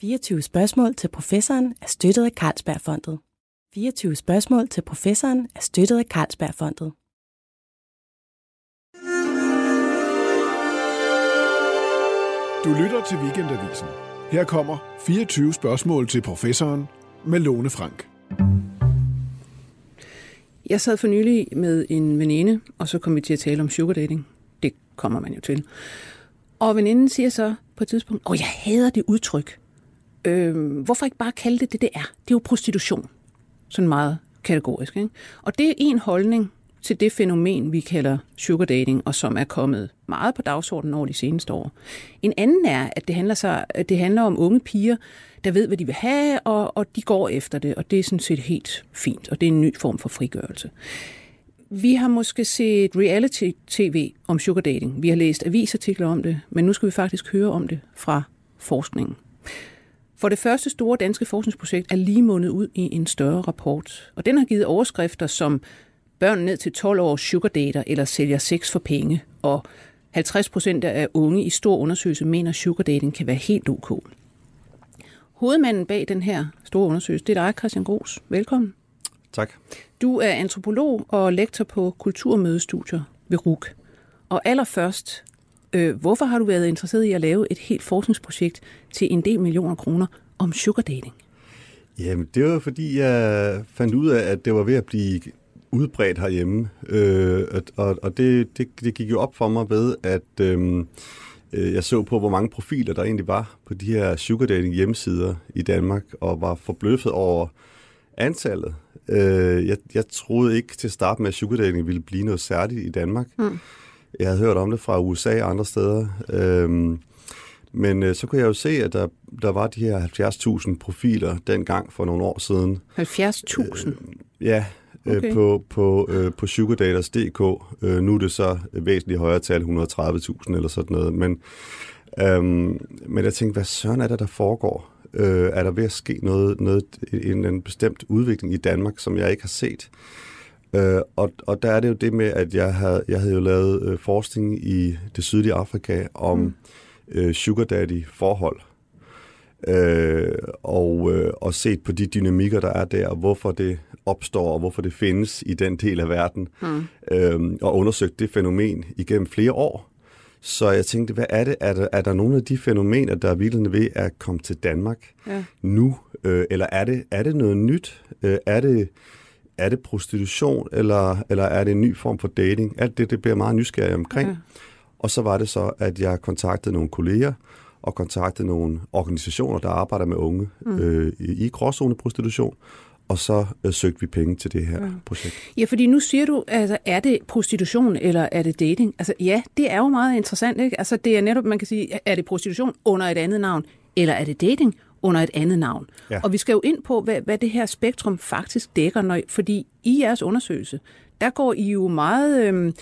24 spørgsmål til professoren er støttet af Carlsbergfondet. 24 spørgsmål til professoren er støttet af Carlsbergfondet. Du lytter til Weekendavisen. Her kommer 24 spørgsmål til professoren med Lone Frank. Jeg sad for nylig med en veninde, og så kom vi til at tale om sugar dating. Det kommer man jo til. Og veninden siger så på et tidspunkt, åh, jeg hader det udtryk. Øh, hvorfor ikke bare kalde det det, det er? Det er jo prostitution. Sådan meget kategorisk. Ikke? Og det er en holdning til det fænomen, vi kalder sugar dating, og som er kommet meget på dagsordenen over de seneste år. En anden er, at det handler, sig, at det handler om unge piger, der ved, hvad de vil have, og, og de går efter det, og det er sådan set helt fint, og det er en ny form for frigørelse. Vi har måske set reality-tv om sugar dating. Vi har læst avisartikler om det, men nu skal vi faktisk høre om det fra forskningen. For det første store danske forskningsprojekt er lige mundet ud i en større rapport, og den har givet overskrifter som børn ned til 12 år sugar dater eller sælger sex for penge, og 50 procent af unge i stor undersøgelse mener, at sugar dating kan være helt ok. Hovedmanden bag den her store undersøgelse, det er dig, Christian Gros. Velkommen. Tak. Du er antropolog og lektor på kulturmødestudier ved RUK. Og allerførst, øh, hvorfor har du været interesseret i at lave et helt forskningsprojekt til en del millioner kroner om sugar dating? Jamen, det var fordi, jeg fandt ud af, at det var ved at blive udbredt herhjemme. Øh, og og det, det, det gik jo op for mig ved, at øh, jeg så på, hvor mange profiler der egentlig var på de her sugar dating hjemmesider i Danmark, og var forbløffet over antallet. Øh, jeg, jeg troede ikke til start med, at sugar dating ville blive noget særligt i Danmark. Mm. Jeg havde hørt om det fra USA og andre steder. Øh, men øh, så kunne jeg jo se, at der, der var de her 70.000 profiler dengang for nogle år siden. 70.000? Øh, ja, Øh, okay. på, på, øh, på sugardaters.dk. Øh, nu er det så væsentligt højere tal, 130.000 eller sådan noget. Men, øhm, men jeg tænkte, hvad søren er der, der foregår? Øh, er der ved at ske noget, noget, en, en bestemt udvikling i Danmark, som jeg ikke har set? Øh, og, og der er det jo det med, at jeg havde, jeg havde jo lavet øh, forskning i det sydlige Afrika om mm. øh, sugar daddy forhold øh, og, øh, og set på de dynamikker, der er der, og hvorfor det opstår, og hvorfor det findes i den del af verden, hmm. øh, og undersøgt det fænomen igennem flere år. Så jeg tænkte, hvad er det? Er der, er der nogle af de fænomener, der er vildende ved at komme til Danmark ja. nu? Øh, eller er det, er det noget nyt? Øh, er, det, er det prostitution, eller, eller er det en ny form for dating? Alt det, det bliver meget nysgerrig omkring. Ja. Og så var det så, at jeg kontaktede nogle kolleger, og kontaktede nogle organisationer, der arbejder med unge mm. øh, i, i gråzone-prostitution, og så øh, søgte vi penge til det her ja. projekt. Ja, fordi nu siger du, altså, er det prostitution, eller er det dating? Altså ja, det er jo meget interessant, ikke? Altså det er netop, man kan sige, er det prostitution under et andet navn, eller er det dating under et andet navn? Ja. Og vi skal jo ind på, hvad, hvad det her spektrum faktisk dækker, når, fordi i jeres undersøgelse, der går I jo meget øh,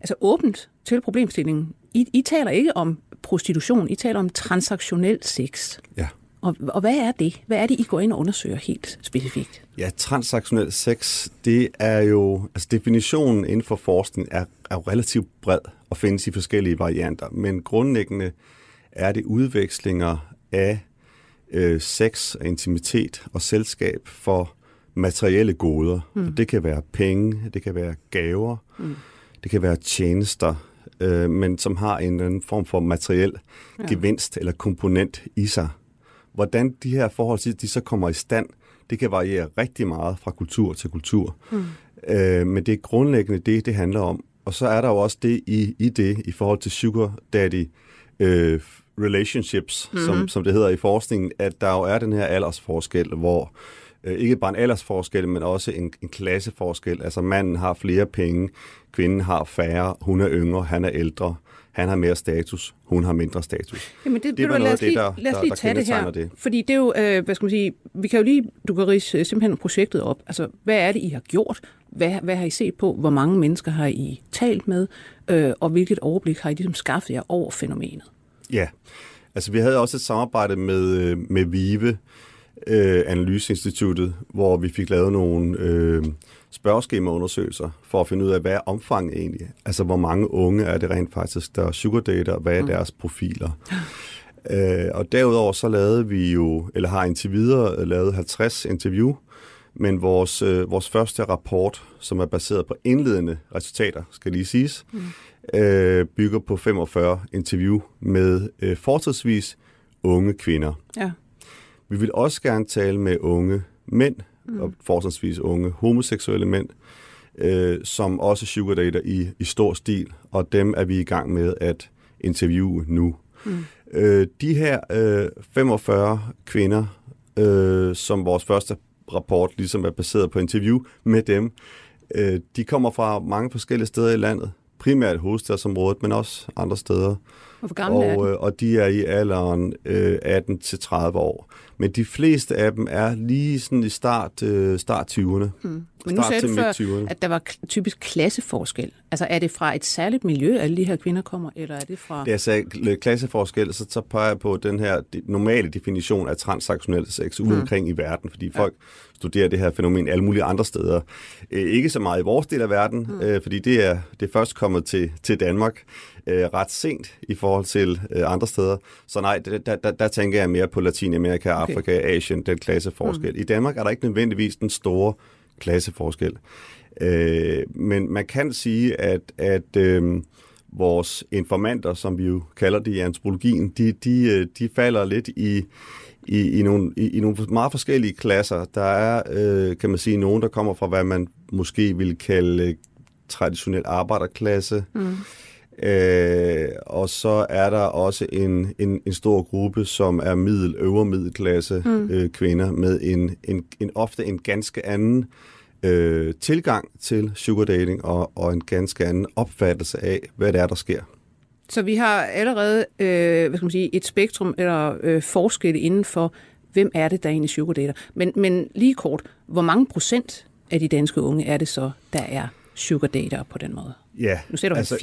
altså åbent til problemstillingen. I, I taler ikke om prostitution. I taler om transaktionel sex. Ja. Og, og hvad er det? Hvad er det, I går ind og undersøger helt specifikt? Ja, transaktionel sex, det er jo, altså definitionen inden for forskning er, er jo relativt bred og findes i forskellige varianter, men grundlæggende er det udvekslinger af øh, sex og intimitet og selskab for materielle goder. Mm. Det kan være penge, det kan være gaver, mm. det kan være tjenester, øh, men som har en anden form for materiel ja. gevinst eller komponent i sig. Hvordan de her forhold de så kommer i stand, det kan variere rigtig meget fra kultur til kultur. Mm. Øh, men det er grundlæggende det, det handler om. Og så er der jo også det i, i det, i forhold til sugar daddy øh, relationships, mm-hmm. som, som det hedder i forskningen, at der jo er den her aldersforskel, hvor øh, ikke bare en aldersforskel, men også en, en klasseforskel. Altså manden har flere penge, kvinden har færre, hun er yngre, han er ældre, han har mere status, hun har mindre status. Jamen det, det er noget af det, der, lad os lige der, tage det her, det. fordi det er jo, øh, hvad skal man sige, vi kan jo lige, du kan rise simpelthen projektet op. Altså, hvad er det, I har gjort? Hvad, hvad har I set på? Hvor mange mennesker har I talt med? Øh, og hvilket overblik har I ligesom skaffet jer over fænomenet? Ja, altså vi havde også et samarbejde med, øh, med VIVE, øh, Analyseinstituttet, hvor vi fik lavet nogle øh, spørgeskemaundersøgelser for at finde ud af, hvad er omfanget egentlig? Altså, hvor mange unge er det rent faktisk, der sugardater? Hvad er mm. deres profiler? Øh, og derudover så lavede vi jo, eller har indtil videre lavet 50 interview, men vores, øh, vores første rapport, som er baseret på indledende resultater, skal lige siges, mm. Øh, bygger på 45 interview med øh, fortridsvis unge kvinder. Ja. Vi vil også gerne tale med unge mænd, mm. og fortridsvis unge homoseksuelle mænd, øh, som også sugardater i, i stor stil, og dem er vi i gang med at interviewe nu. Mm. Øh, de her øh, 45 kvinder, øh, som vores første rapport ligesom er baseret på interview med dem, øh, de kommer fra mange forskellige steder i landet, primært hovedstadsområdet, men også andre steder. Hvor gamle og, er de? Øh, og de er i alderen øh, 18-30 år. Men de fleste af dem er lige sådan i start, øh, start 20'erne. Hmm. Men nu sagde du før, at der var typisk klasseforskel. Altså er det fra et særligt miljø, alle de her kvinder kommer, eller er det fra... Det er så klasseforskel, så, så peger jeg på den her normale definition af transaktionel sex ude hmm. omkring i verden, fordi folk ja. studerer det her fænomen alle mulige andre steder. Øh, ikke så meget i vores del af verden, hmm. øh, fordi det er, det er først kommet til, til Danmark øh, ret sent i forhold til øh, andre steder. Så nej, der, der, der tænker jeg mere på Latinamerika, okay. Afrika, Asien, den klasseforskel. Hmm. I Danmark er der ikke nødvendigvis den store klasseforskel. Øh, men man kan sige, at, at øh, vores informanter, som vi jo kalder det i antropologien, de, de, øh, de falder lidt i, i, i, nogle, i, i nogle meget forskellige klasser. Der er, øh, kan man sige, nogen, der kommer fra, hvad man måske vil kalde traditionel arbejderklasse. Mm. Øh, og så er der også en, en, en stor gruppe, som er middel, øvre middelklasse mm. øh, kvinder med en, en, en ofte en ganske anden øh, tilgang til sugar dating og, og en ganske anden opfattelse af, hvad det er, der sker. Så vi har allerede øh, hvad skal man sige, et spektrum eller øh, forskel inden for, hvem er det, der er egentlig sugar dater. Men, men lige kort, hvor mange procent af de danske unge er det så, der er sugar dater på den måde? Ja, nu ser du altså,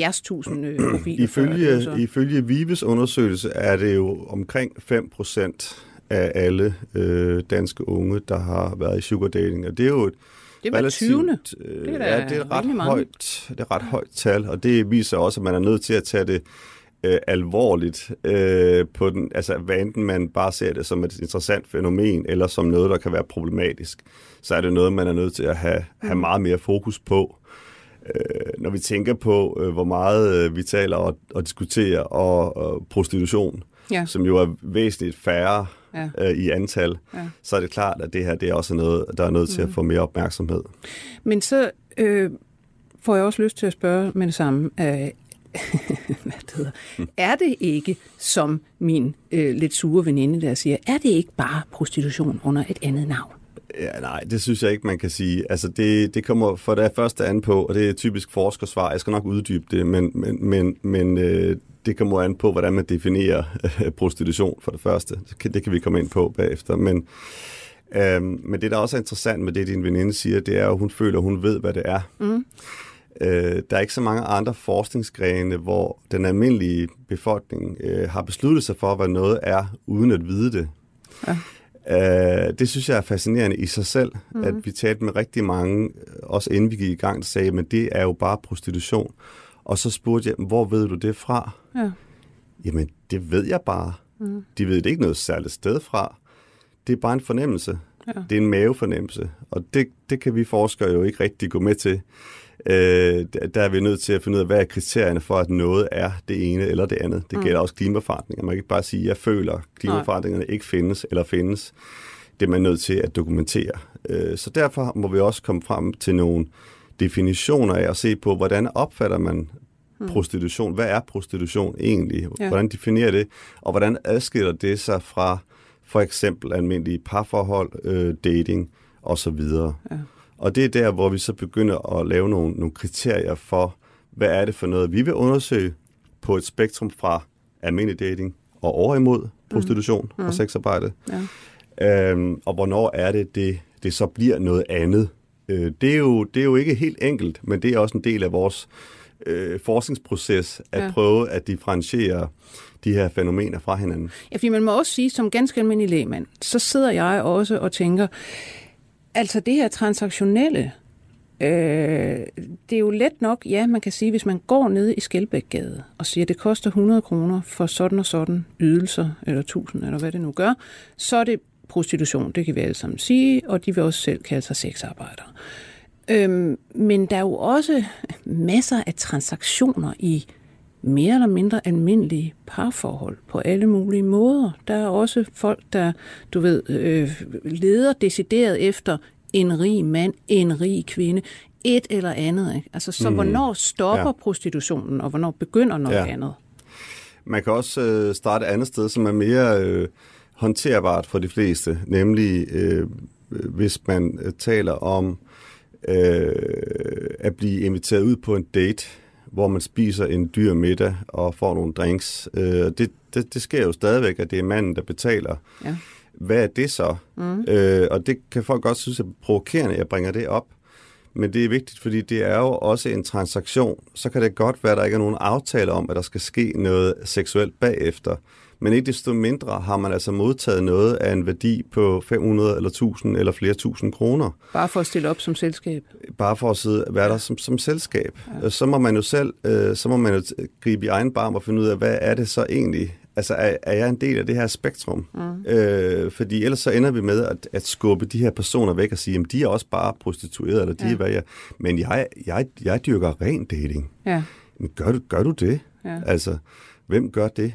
70.000 øh, profiler. Ifølge, før, ifølge Vives undersøgelse er det jo omkring 5 procent af alle øh, danske unge, der har været i sugar dating. Og det er jo et det var 20. Øh, det er, ja, det er et ret højt, det er et ret højt tal, og det viser også, at man er nødt til at tage det øh, alvorligt øh, på den, altså hvad enten man bare ser det som et interessant fænomen, eller som noget, der kan være problematisk, så er det noget, man er nødt til at have, have mm. meget mere fokus på. Øh, når vi tænker på, øh, hvor meget øh, vi taler og, og diskuterer og, og prostitution, ja. som jo er væsentligt færre ja. øh, i antal, ja. så er det klart, at det her det er også noget, der er nødt til mm. at få mere opmærksomhed. Men så øh, får jeg også lyst til at spørge med det samme. Øh, hvad det hedder. Mm. Er det ikke, som min øh, lidt sure veninde der siger, er det ikke bare prostitution under et andet navn? Ja, nej, det synes jeg ikke, man kan sige. Altså, det, det kommer for det første an på, og det er typisk forskersvar. Jeg skal nok uddybe det, men, men, men, men øh, det kommer an på, hvordan man definerer øh, prostitution for det første. Det kan vi komme ind på bagefter. Men, øh, men det, der også er interessant med det, din veninde siger, det er, at hun føler, at hun ved, hvad det er. Mm. Øh, der er ikke så mange andre forskningsgrene, hvor den almindelige befolkning øh, har besluttet sig for, hvad noget er, uden at vide det. Ja. Uh, det synes jeg er fascinerende i sig selv, mm. at vi talte med rigtig mange, også inden vi gik i gang, der sagde, men det er jo bare prostitution. Og så spurgte jeg, hvor ved du det fra? Ja. Jamen, det ved jeg bare. Mm. De ved det ikke noget særligt sted fra. Det er bare en fornemmelse. Ja. Det er en mavefornemmelse. Og det, det kan vi forskere jo ikke rigtig gå med til. Øh, der er vi nødt til at finde ud af, hvad er kriterierne for, at noget er det ene eller det andet. Det mm. gælder også klimaforandringer. Man kan ikke bare sige, at jeg føler, at klimaforandringerne ikke findes eller findes. Det er man nødt til at dokumentere. Øh, så derfor må vi også komme frem til nogle definitioner af at se på, hvordan opfatter man mm. prostitution? Hvad er prostitution egentlig? Hvordan definerer det? Og hvordan adskiller det sig fra for eksempel almindelige parforhold, øh, dating osv.? Ja. Og det er der, hvor vi så begynder at lave nogle, nogle kriterier for, hvad er det for noget, vi vil undersøge på et spektrum fra almindelig dating og over imod prostitution mm. og sexarbejde. Ja. Øhm, og hvornår er det, det, det så bliver noget andet. Øh, det, er jo, det er jo ikke helt enkelt, men det er også en del af vores øh, forskningsproces at ja. prøve at differentiere de her fænomener fra hinanden. Ja, fordi man må også sige, som ganske almindelig lægmand, så sidder jeg også og tænker, Altså det her transaktionelle, Øh, det er jo let nok, ja, man kan sige, hvis man går ned i Skelbækgade og siger, at det koster 100 kroner for sådan og sådan ydelser, eller 1000, eller hvad det nu gør, så er det prostitution, det kan vi alle sammen sige, og de vil også selv kalde sig sexarbejdere. Øhm, men der er jo også masser af transaktioner i mere eller mindre almindelige parforhold på alle mulige måder. Der er også folk, der, du ved, øh, leder decideret efter en rig mand, en rig kvinde, et eller andet. Ikke? Altså, så mm. hvornår stopper ja. prostitutionen, og hvornår begynder noget ja. andet? Man kan også øh, starte et andet sted, som er mere øh, håndterbart for de fleste, nemlig øh, hvis man øh, taler om øh, at blive inviteret ud på en date, hvor man spiser en dyr middag og får nogle drinks. Øh, det, det, det sker jo stadigvæk, at det er manden, der betaler. Ja. Hvad er det så? Mm. Øh, og det kan folk godt synes er provokerende, at jeg bringer det op. Men det er vigtigt, fordi det er jo også en transaktion. Så kan det godt være, at der ikke er nogen aftale om, at der skal ske noget seksuelt bagefter. Men ikke desto mindre har man altså modtaget noget af en værdi på 500 eller 1000 eller flere tusind kroner. Bare for at stille op som selskab? Bare for at sidde, være der som, som selskab. Ja. Så må man jo selv øh, så må man jo gribe i egen barm og finde ud af, hvad er det så egentlig? Altså, er, er jeg en del af det her spektrum? Mm. Øh, fordi ellers så ender vi med at, at skubbe de her personer væk og sige, at de er også bare prostituerede, eller de ja. er hvad jeg... Men jeg, jeg, jeg dyrker ren dating. Ja. Men gør du, gør du det? Ja. Altså, hvem gør det?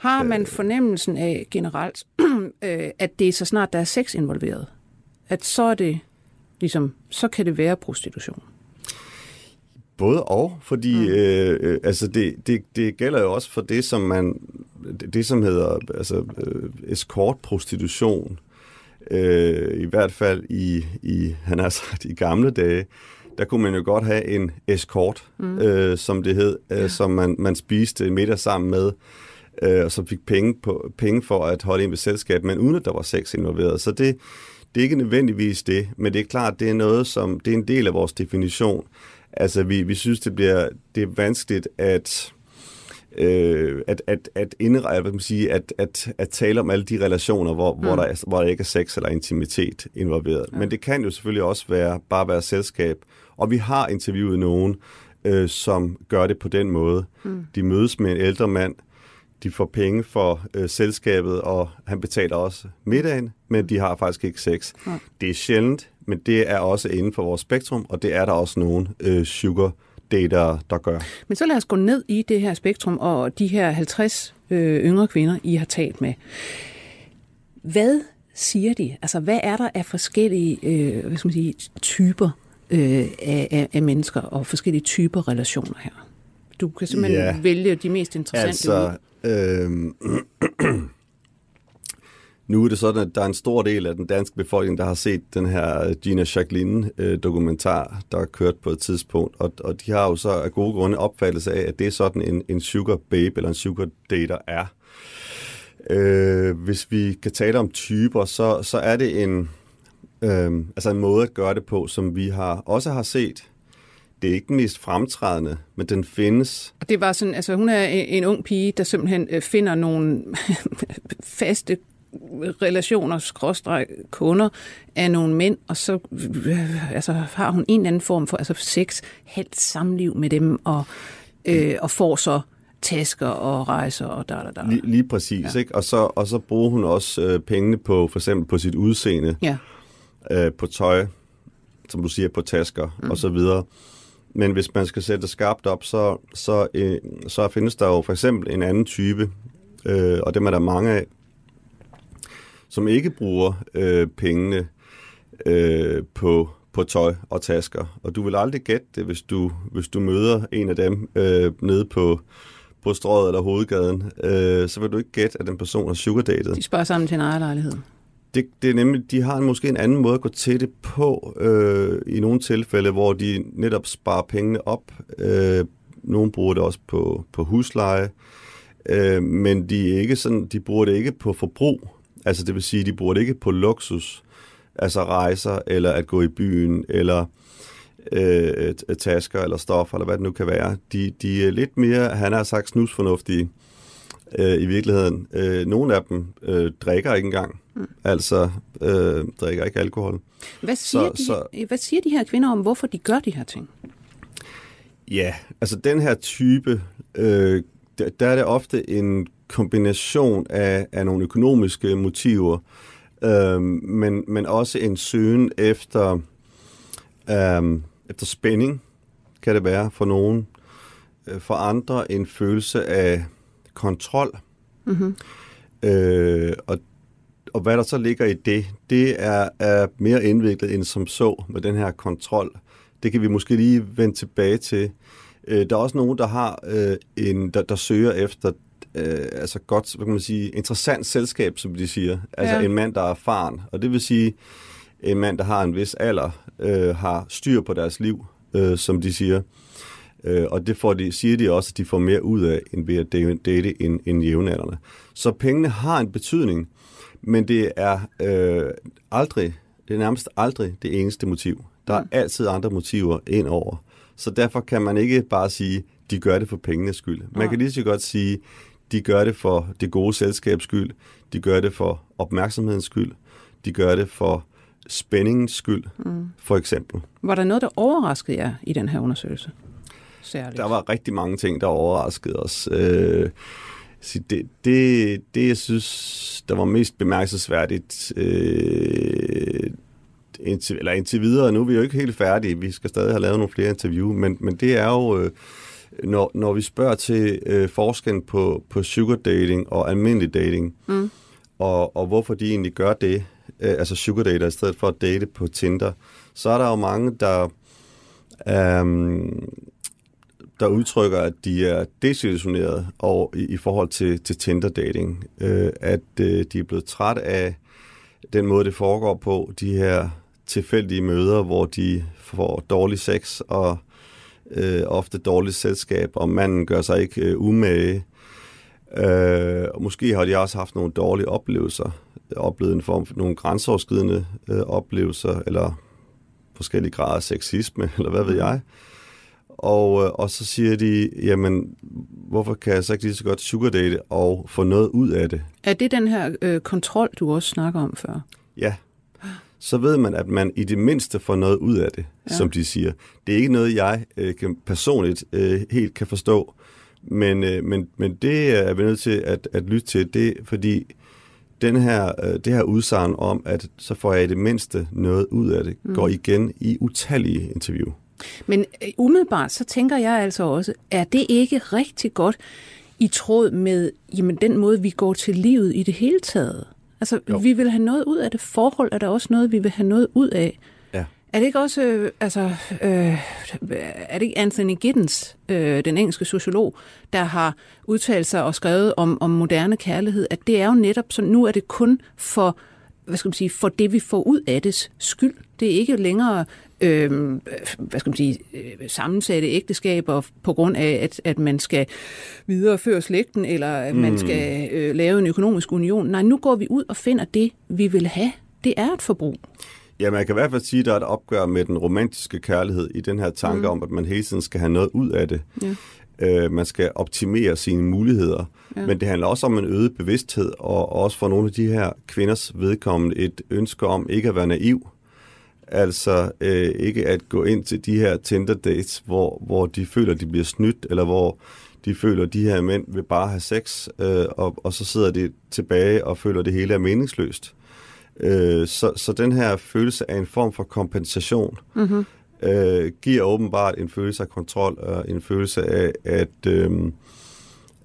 Har man fornemmelsen af generelt, øh, at det er så snart der er sex involveret, at så er det ligesom, så kan det være prostitution? Både og, fordi mm. øh, øh, altså det, det, det gælder jo også for det, som man det, det som hedder altså, øh, escort-prostitution, øh, i hvert fald i, i, han har sagt, i gamle dage, der kunne man jo godt have en escort, mm. øh, som det hed, øh, ja. som man, man spiste middag sammen med, øh, og som fik penge, på, penge for at holde ind ved selskab, men uden at der var sex involveret. Så det, det er ikke nødvendigvis det, men det er klart, det er noget, som det er en del af vores definition. Altså, vi, vi synes, det bliver det er vanskeligt at øh, at, at, at, indre, hvad man sige, at, at, at tale om alle de relationer, hvor, mm. hvor, der, er, hvor der ikke er sex eller intimitet involveret. Ja. Men det kan jo selvfølgelig også være bare være selskab. Og vi har interviewet nogen, øh, som gør det på den måde. Mm. De mødes med en ældre mand, de får penge for øh, selskabet, og han betaler også middagen, men de har faktisk ikke sex. Ja. Det er sjældent, men det er også inden for vores spektrum, og det er der også nogen øh, sugar dater, der gør. Men så lad os gå ned i det her spektrum, og de her 50 øh, yngre kvinder, I har talt med. Hvad siger de? Altså, hvad er der af forskellige øh, hvad skal man sige, typer øh, af, af, af mennesker og forskellige typer relationer her? Du kan simpelthen ja. vælge de mest interessante altså, Øhm, nu er det sådan, at der er en stor del af den danske befolkning, der har set den her øh, Gina Jacqueline-dokumentar, øh, der er kørt på et tidspunkt, og, og de har jo så af gode grunde opfattelse af, at det er sådan en, en sugar babe eller en sugar dater er. Øh, hvis vi kan tale om typer, så, så er det en, øh, altså en måde at gøre det på, som vi har også har set det er ikke den mest fremtrædende, men den findes. Og det var sådan, altså hun er en ung pige, der simpelthen øh, finder nogle faste relationer, skråstreg, kunder af nogle mænd, og så øh, altså, har hun en eller anden form for altså sex, helt samliv med dem, og, øh, og får så tasker og rejser og da, da, da. Lige, lige præcis, ja. ikke? Og så, og så bruger hun også øh, pengene på for eksempel på sit udseende, ja. øh, på tøj, som du siger, på tasker mm. og så videre. Men hvis man skal sætte det skarpt op, så, så, øh, så findes der jo for eksempel en anden type, øh, og dem er der mange af, som ikke bruger øh, pengene øh, på, på tøj og tasker. Og du vil aldrig gætte det, hvis du, hvis du møder en af dem øh, nede på, på strøget eller hovedgaden. Øh, så vil du ikke gætte, at den person har sugardatet. De spørger sammen til en ejerlejlighed. Det, det er nemlig, de har en, måske en anden måde at gå til det på, øh, i nogle tilfælde, hvor de netop sparer pengene op. Øh, nogle bruger det også på, på husleje, øh, men de, er ikke sådan, de bruger det ikke på forbrug. Altså det vil sige, de bruger det ikke på luksus, altså rejser, eller at gå i byen, eller øh, tasker, eller stoffer, eller hvad det nu kan være. De, de er lidt mere, han har sagt, snusfornuftige, øh, i virkeligheden. Øh, nogle af dem øh, drikker ikke engang, mm. altså øh, drikker ikke alkohol. Hvad siger, så, de, så, hvad siger de her kvinder om, hvorfor de gør de her ting? Ja, altså den her type, øh, der, der er det ofte en kombination af, af nogle økonomiske motiver, øh, men, men også en søgen efter, øh, efter spænding, kan det være for nogen. Øh, for andre en følelse af kontrol. Mm-hmm. Øh, og, og hvad der så ligger i det, det er, er mere indviklet end som så med den her kontrol. Det kan vi måske lige vende tilbage til. Øh, der er også nogen, der har øh, en, der, der søger efter øh, altså godt, hvad kan man sige, interessant selskab, som de siger. Altså ja. en mand, der er erfaren. Og det vil sige, en mand, der har en vis alder, øh, har styr på deres liv, øh, som de siger. Øh, og det får de, siger de også, at de får mere ud af, end ved at date end, end jævnaldrende. Så pengene har en betydning, men det er øh, aldrig, det er nærmest aldrig det eneste motiv. Der er mm. altid andre motiver ind over. Så derfor kan man ikke bare sige, de gør det for pengenes skyld. Man kan lige så godt sige, de gør det for det gode selskabs skyld, de gør det for opmærksomhedens skyld, de gør det for spændingens skyld, mm. for eksempel. Var der noget, der overraskede jer i den her undersøgelse? Særligt. Der var rigtig mange ting, der overraskede os. Øh, det, det, det, jeg synes, der var mest bemærkelsesværdigt, øh, indtil, eller indtil videre, nu er vi jo ikke helt færdige, vi skal stadig have lavet nogle flere interview, men, men det er jo, øh, når, når vi spørger til øh, forskellen på, på sugar dating og almindelig dating, mm. og, og hvorfor de egentlig gør det, øh, altså sugar dater i stedet for at date på Tinder, så er der jo mange, der, øh, der udtrykker, at de er desillusioneret og i, i forhold til, til Tinder dating, øh, at øh, de er blevet træt af den måde, det foregår på, de her tilfældige møder, hvor de får dårlig sex og øh, ofte dårligt selskab, og manden gør sig ikke øh, umage. Øh, og måske har de også haft nogle dårlige oplevelser, oplevet en form for nogle grænseoverskridende øh, oplevelser, eller forskellige grader af sexisme, eller hvad ved jeg. Øh, og så siger de, jamen, hvorfor kan jeg så ikke lige så godt sugardate og få noget ud af det? Er det den her øh, kontrol, du også snakker om før? Ja, så ved man, at man i det mindste får noget ud af det, ja. som de siger. Det er ikke noget, jeg øh, kan personligt øh, helt kan forstå, men, øh, men, men det er vi nødt til at, at lytte til, det fordi den her, øh, det her udsagn om, at så får jeg i det mindste noget ud af det, mm. går igen i utallige interview. Men øh, umiddelbart så tænker jeg altså også, er det ikke rigtig godt i tråd med jamen, den måde, vi går til livet i det hele taget? Altså, jo. vi vil have noget ud af det. Forhold er der også noget, vi vil have noget ud af. Ja. Er det ikke også, øh, altså, øh, er det ikke Anthony Giddens, øh, den engelske sociolog, der har udtalt sig og skrevet om, om moderne kærlighed, at det er jo netop så nu er det kun for, hvad skal man sige, for det vi får ud af det skyld. Det er ikke længere øh, hvad skal man sige, øh, sammensatte ægteskaber på grund af, at, at man skal videreføre slægten, eller at mm. man skal øh, lave en økonomisk union. Nej, nu går vi ud og finder det, vi vil have. Det er et forbrug. Ja, man kan i hvert fald sige, at der er et opgør med den romantiske kærlighed i den her tanke mm. om, at man hele tiden skal have noget ud af det. Ja. Øh, man skal optimere sine muligheder. Ja. Men det handler også om en øget bevidsthed, og også for nogle af de her kvinders vedkommende et ønske om ikke at være naiv. Altså øh, ikke at gå ind til de her Tinder dates, hvor, hvor de føler, de bliver snydt, eller hvor de føler, at de her mænd vil bare have sex, øh, og, og så sidder de tilbage og føler, at det hele er meningsløst. Øh, så, så den her følelse af en form for kompensation mm-hmm. øh, giver åbenbart en følelse af kontrol og en følelse af, at... Øh,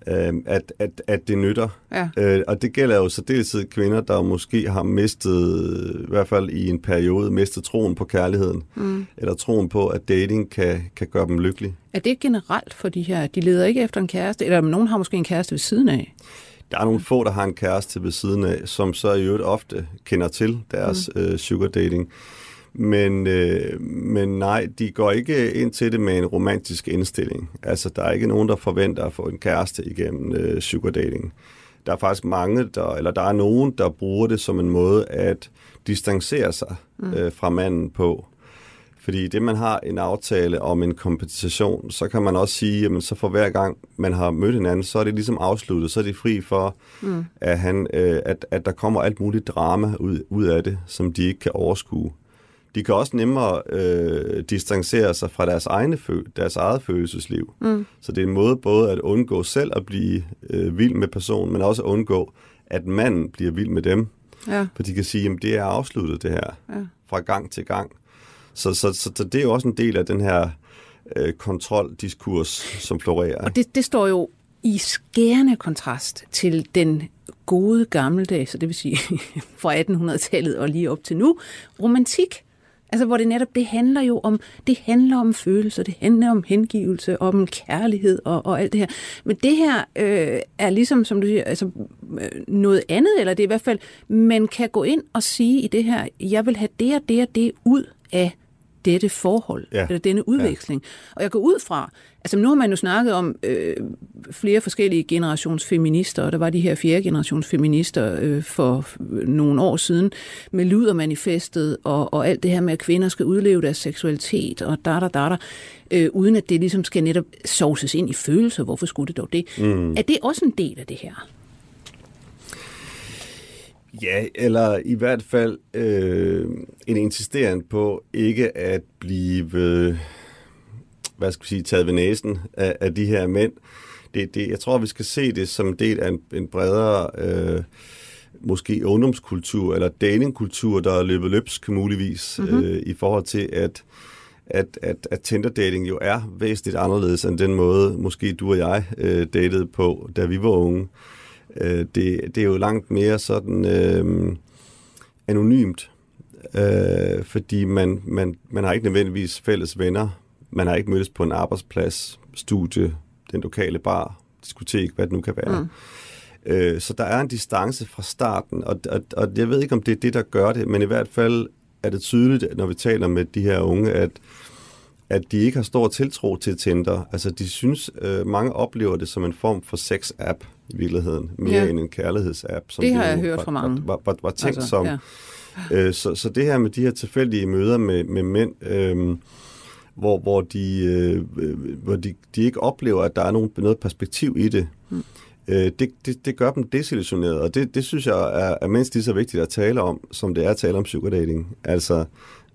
øh, at, at, at det nytter. Ja. Øh, og det gælder jo så deltid kvinder, der måske har mistet, i hvert fald i en periode, mistet troen på kærligheden. Mm. Eller troen på, at dating kan, kan gøre dem lykkelige. Er det generelt for de her? De leder ikke efter en kæreste, eller nogen har måske en kæreste ved siden af? Der er nogle få, der har en kæreste ved siden af, som så i øvrigt ofte kender til deres mm. øh, sugar dating. Men, øh, men nej, de går ikke ind til det med en romantisk indstilling. Altså, der er ikke nogen, der forventer at få en kæreste igennem øh, sugar dating. Der er faktisk mange, der, eller der er nogen, der bruger det som en måde at distancere sig mm. øh, fra manden på. Fordi det, man har en aftale om en kompensation, så kan man også sige, at så for hver gang man har mødt hinanden, så er det ligesom afsluttet, så er det fri for, mm. at, han, øh, at, at der kommer alt muligt drama ud, ud af det, som de ikke kan overskue. De kan også nemmere øh, distancere sig fra deres, egne, deres eget følelsesliv. Mm. Så det er en måde både at undgå selv at blive øh, vild med personen, men også at undgå, at manden bliver vild med dem. Ja. For de kan sige, at det er afsluttet det her, ja. fra gang til gang. Så, så, så, så det er jo også en del af den her øh, kontroldiskurs, som florerer. Og det, det står jo i skærende kontrast til den gode gammeldags, så det vil sige fra 1800-tallet og lige op til nu, romantik. Altså, hvor det netop, det handler jo om, det handler om følelser, det handler om hengivelse, om kærlighed og, og alt det her. Men det her øh, er ligesom, som du siger, altså, øh, noget andet, eller det er i hvert fald, man kan gå ind og sige i det her, jeg vil have det og det og det ud af dette forhold, ja. eller denne udveksling. Ja. Og jeg går ud fra, altså nu har man jo snakket om øh, flere forskellige generations feminister, og der var de her fjerde generations feminister øh, for nogle år siden, med ludermanifestet og, og alt det her med, at kvinder skal udleve deres seksualitet, og da da da øh, uden at det ligesom skal netop sovses ind i følelser. Hvorfor skulle det dog det? Mm. Er det også en del af det her? Ja, eller i hvert fald øh, en insisteren på ikke at blive, hvad skal vi sige, taget ved næsen af, af de her mænd. Det, det, jeg tror, vi skal se det som en del af en, en bredere, øh, måske ungdomskultur eller datingkultur, der er løbet løbsk muligvis, mm-hmm. øh, i forhold til, at at, at, at Tinder-dating jo er væsentligt anderledes end den måde, måske du og jeg øh, datede på, da vi var unge. Øh, det, det er jo langt mere sådan øh, anonymt, øh, fordi man, man, man har ikke nødvendigvis fælles venner. Man har ikke mødtes på en arbejdsplads, studie, den lokale bar, diskotek, hvad det nu kan være. Mm. Øh, så der er en distance fra starten, og, og, og jeg ved ikke, om det er det, der gør det, men i hvert fald er det tydeligt, når vi taler med de her unge, at at de ikke har stor tiltro til Tinder. Altså, de synes, øh, mange oplever det som en form for sex-app i virkeligheden, mere ja. end en kærlighedsapp. Som det har jeg hørt fra mange. Var, var, var tænkt altså, som. Ja. Øh, så, så det her med de her tilfældige møder med, med mænd, øh, hvor, hvor, de, øh, hvor de, de ikke oplever, at der er nogen, noget perspektiv i det, mm. øh, det, det, det gør dem desillusioneret, og det, det synes jeg er, er mindst lige så vigtigt at tale om, som det er at tale om sugar dating. Altså,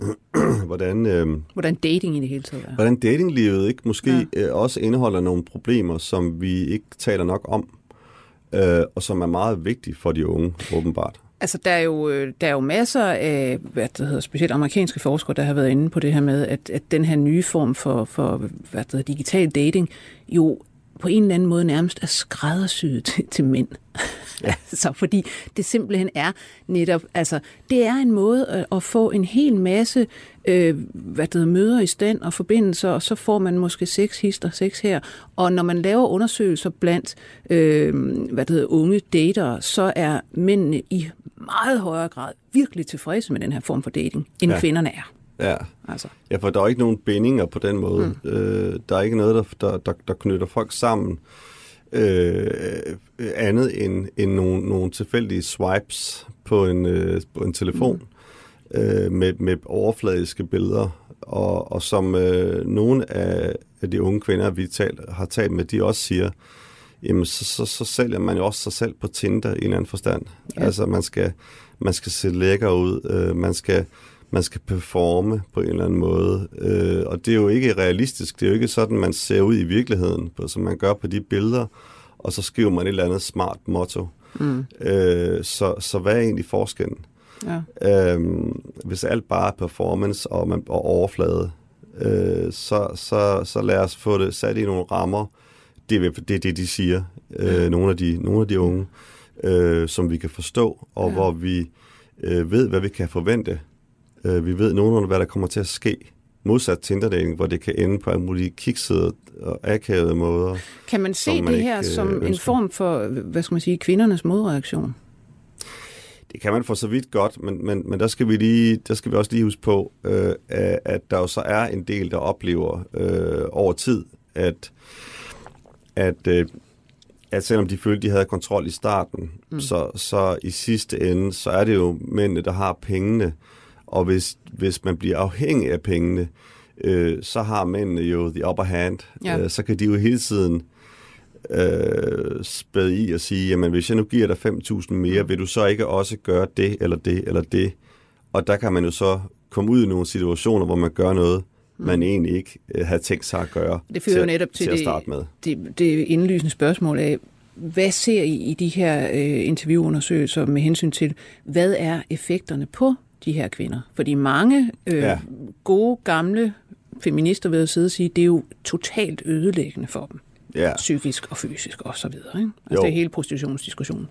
hvordan... Øh, hvordan dating i det hele taget er. Hvordan datinglivet ikke måske ja. øh, også indeholder nogle problemer, som vi ikke taler nok om øh, og som er meget vigtig for de unge, åbenbart. Altså, der er, jo, øh, der er jo masser af, hvad det hedder, specielt amerikanske forskere, der har været inde på det her med, at, at den her nye form for, for hvad det hedder, digital dating jo på en eller anden måde nærmest er skræddersyet til, til mænd. Ja. altså, fordi det simpelthen er netop, altså, det er en måde at, at få en hel masse øh, hvad det hedder, møder i stand og forbindelser, og så får man måske seks hister, seks her. Og når man laver undersøgelser blandt øh, hvad det hedder, unge datere, så er mændene i meget højere grad virkelig tilfredse med den her form for dating, end ja. kvinderne er. Ja. Altså. ja, for der er ikke nogen bindinger på den måde. Mm. Øh, der er ikke noget, der, der, der, der knytter folk sammen øh, andet end, end nogle, nogle tilfældige swipes på en, øh, på en telefon mm. øh, med, med overfladiske billeder. Og, og som øh, nogle af, af de unge kvinder, vi tal, har talt med, de også siger, jamen så, så, så sælger man jo også sig selv på Tinder i en eller anden forstand. Ja. Altså man skal, man skal se lækker ud, øh, man skal man skal performe på en eller anden måde. Øh, og det er jo ikke realistisk. Det er jo ikke sådan, man ser ud i virkeligheden, på, som man gør på de billeder, og så skriver man et eller andet smart motto. Mm. Øh, så, så hvad er egentlig forskellen? Ja. Øh, hvis alt bare er performance og, man, og overflade, øh, så, så, så lad os få det sat i nogle rammer. Det er det, det de siger, øh, nogle, af de, nogle af de unge, øh, som vi kan forstå, og ja. hvor vi øh, ved, hvad vi kan forvente Øh, vi ved nogenlunde, hvad der kommer til at ske. Modsat Tinder-dating, hvor det kan ende på alle mulige kiksede og akavede måder. Kan man se man det her ikke, som ønsker. en form for, hvad skal man sige, kvindernes modreaktion? Det kan man for så vidt godt, men, men, men der, skal vi lige, der skal vi også lige huske på, øh, at der jo så er en del, der oplever øh, over tid, at, at, øh, at selvom de følte, de havde kontrol i starten, mm. så, så i sidste ende, så er det jo mændene, der har pengene, Og hvis, hvis man bliver afhængig af pengene, øh, så har mændene jo the upper hand. Ja. Øh, så kan de jo hele tiden øh, spæde i og sige, jamen hvis jeg nu giver dig 5.000 mere, vil du så ikke også gøre det, eller det, eller det? Og der kan man jo så komme ud i nogle situationer, hvor man gør noget, man mm. egentlig ikke øh, havde tænkt sig at gøre det fører til, netop til, til at starte med. Det, det, det indlysende spørgsmål af, hvad ser I i de her øh, interviewundersøgelser med hensyn til, hvad er effekterne på de her kvinder? Fordi mange øh, ja. gode, gamle feminister vil sidde og sige, det er jo totalt ødelæggende for dem. Ja. Psykisk og fysisk og så videre. Ikke? Altså jo. det er hele prostitutionsdiskussionen.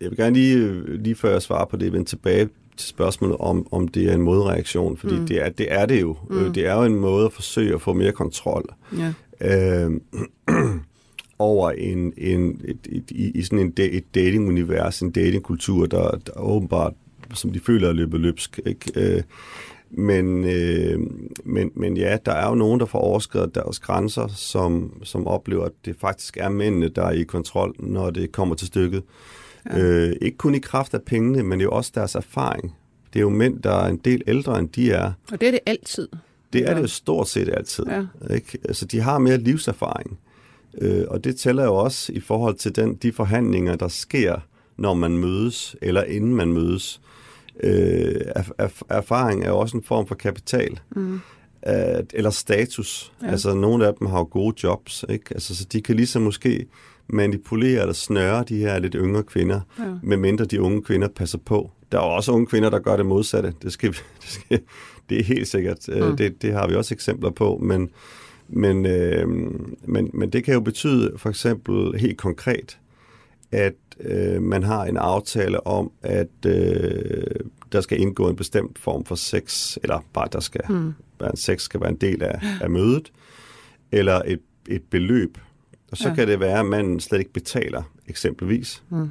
Jeg vil gerne lige, lige før jeg svarer på det, vende tilbage til spørgsmålet om, om det er en modreaktion, fordi mm. det, er, det er det jo. Mm. Det er jo en måde at forsøge at få mere kontrol. Ja. Øh, over en, en, et, et, i, i sådan en, et datingunivers, en datingkultur, der, der åbenbart, som de føler er løbet løbsk. Ikke? Øh, men, øh, men, men ja, der er jo nogen, der får overskrevet deres grænser, som, som oplever, at det faktisk er mændene, der er i kontrol, når det kommer til stykket. Ja. Øh, ikke kun i kraft af pengene, men jo også deres erfaring. Det er jo mænd, der er en del ældre, end de er. Og det er det altid. Det er det jo stort set altid. Ja. Ikke? Altså, de har mere livserfaring. Øh, og det tæller jo også i forhold til den, de forhandlinger, der sker, når man mødes, eller inden man mødes. Øh, erf- erfaring er også en form for kapital. Mm. At, eller status. Ja. Altså, nogle af dem har jo gode jobs, ikke? Altså, så de kan ligesom måske manipulere eller snøre de her lidt yngre kvinder, ja. medmindre de unge kvinder passer på. Der er også unge kvinder, der gør det modsatte. Det, skal, det, skal, det er helt sikkert. Mm. Det, det har vi også eksempler på, men men, øh, men, men det kan jo betyde for eksempel helt konkret, at øh, man har en aftale om, at øh, der skal indgå en bestemt form for sex, eller bare der skal mm. være en sex, skal være en del af, af mødet, eller et, et beløb. Og så ja. kan det være, at man slet ikke betaler, eksempelvis. Mm.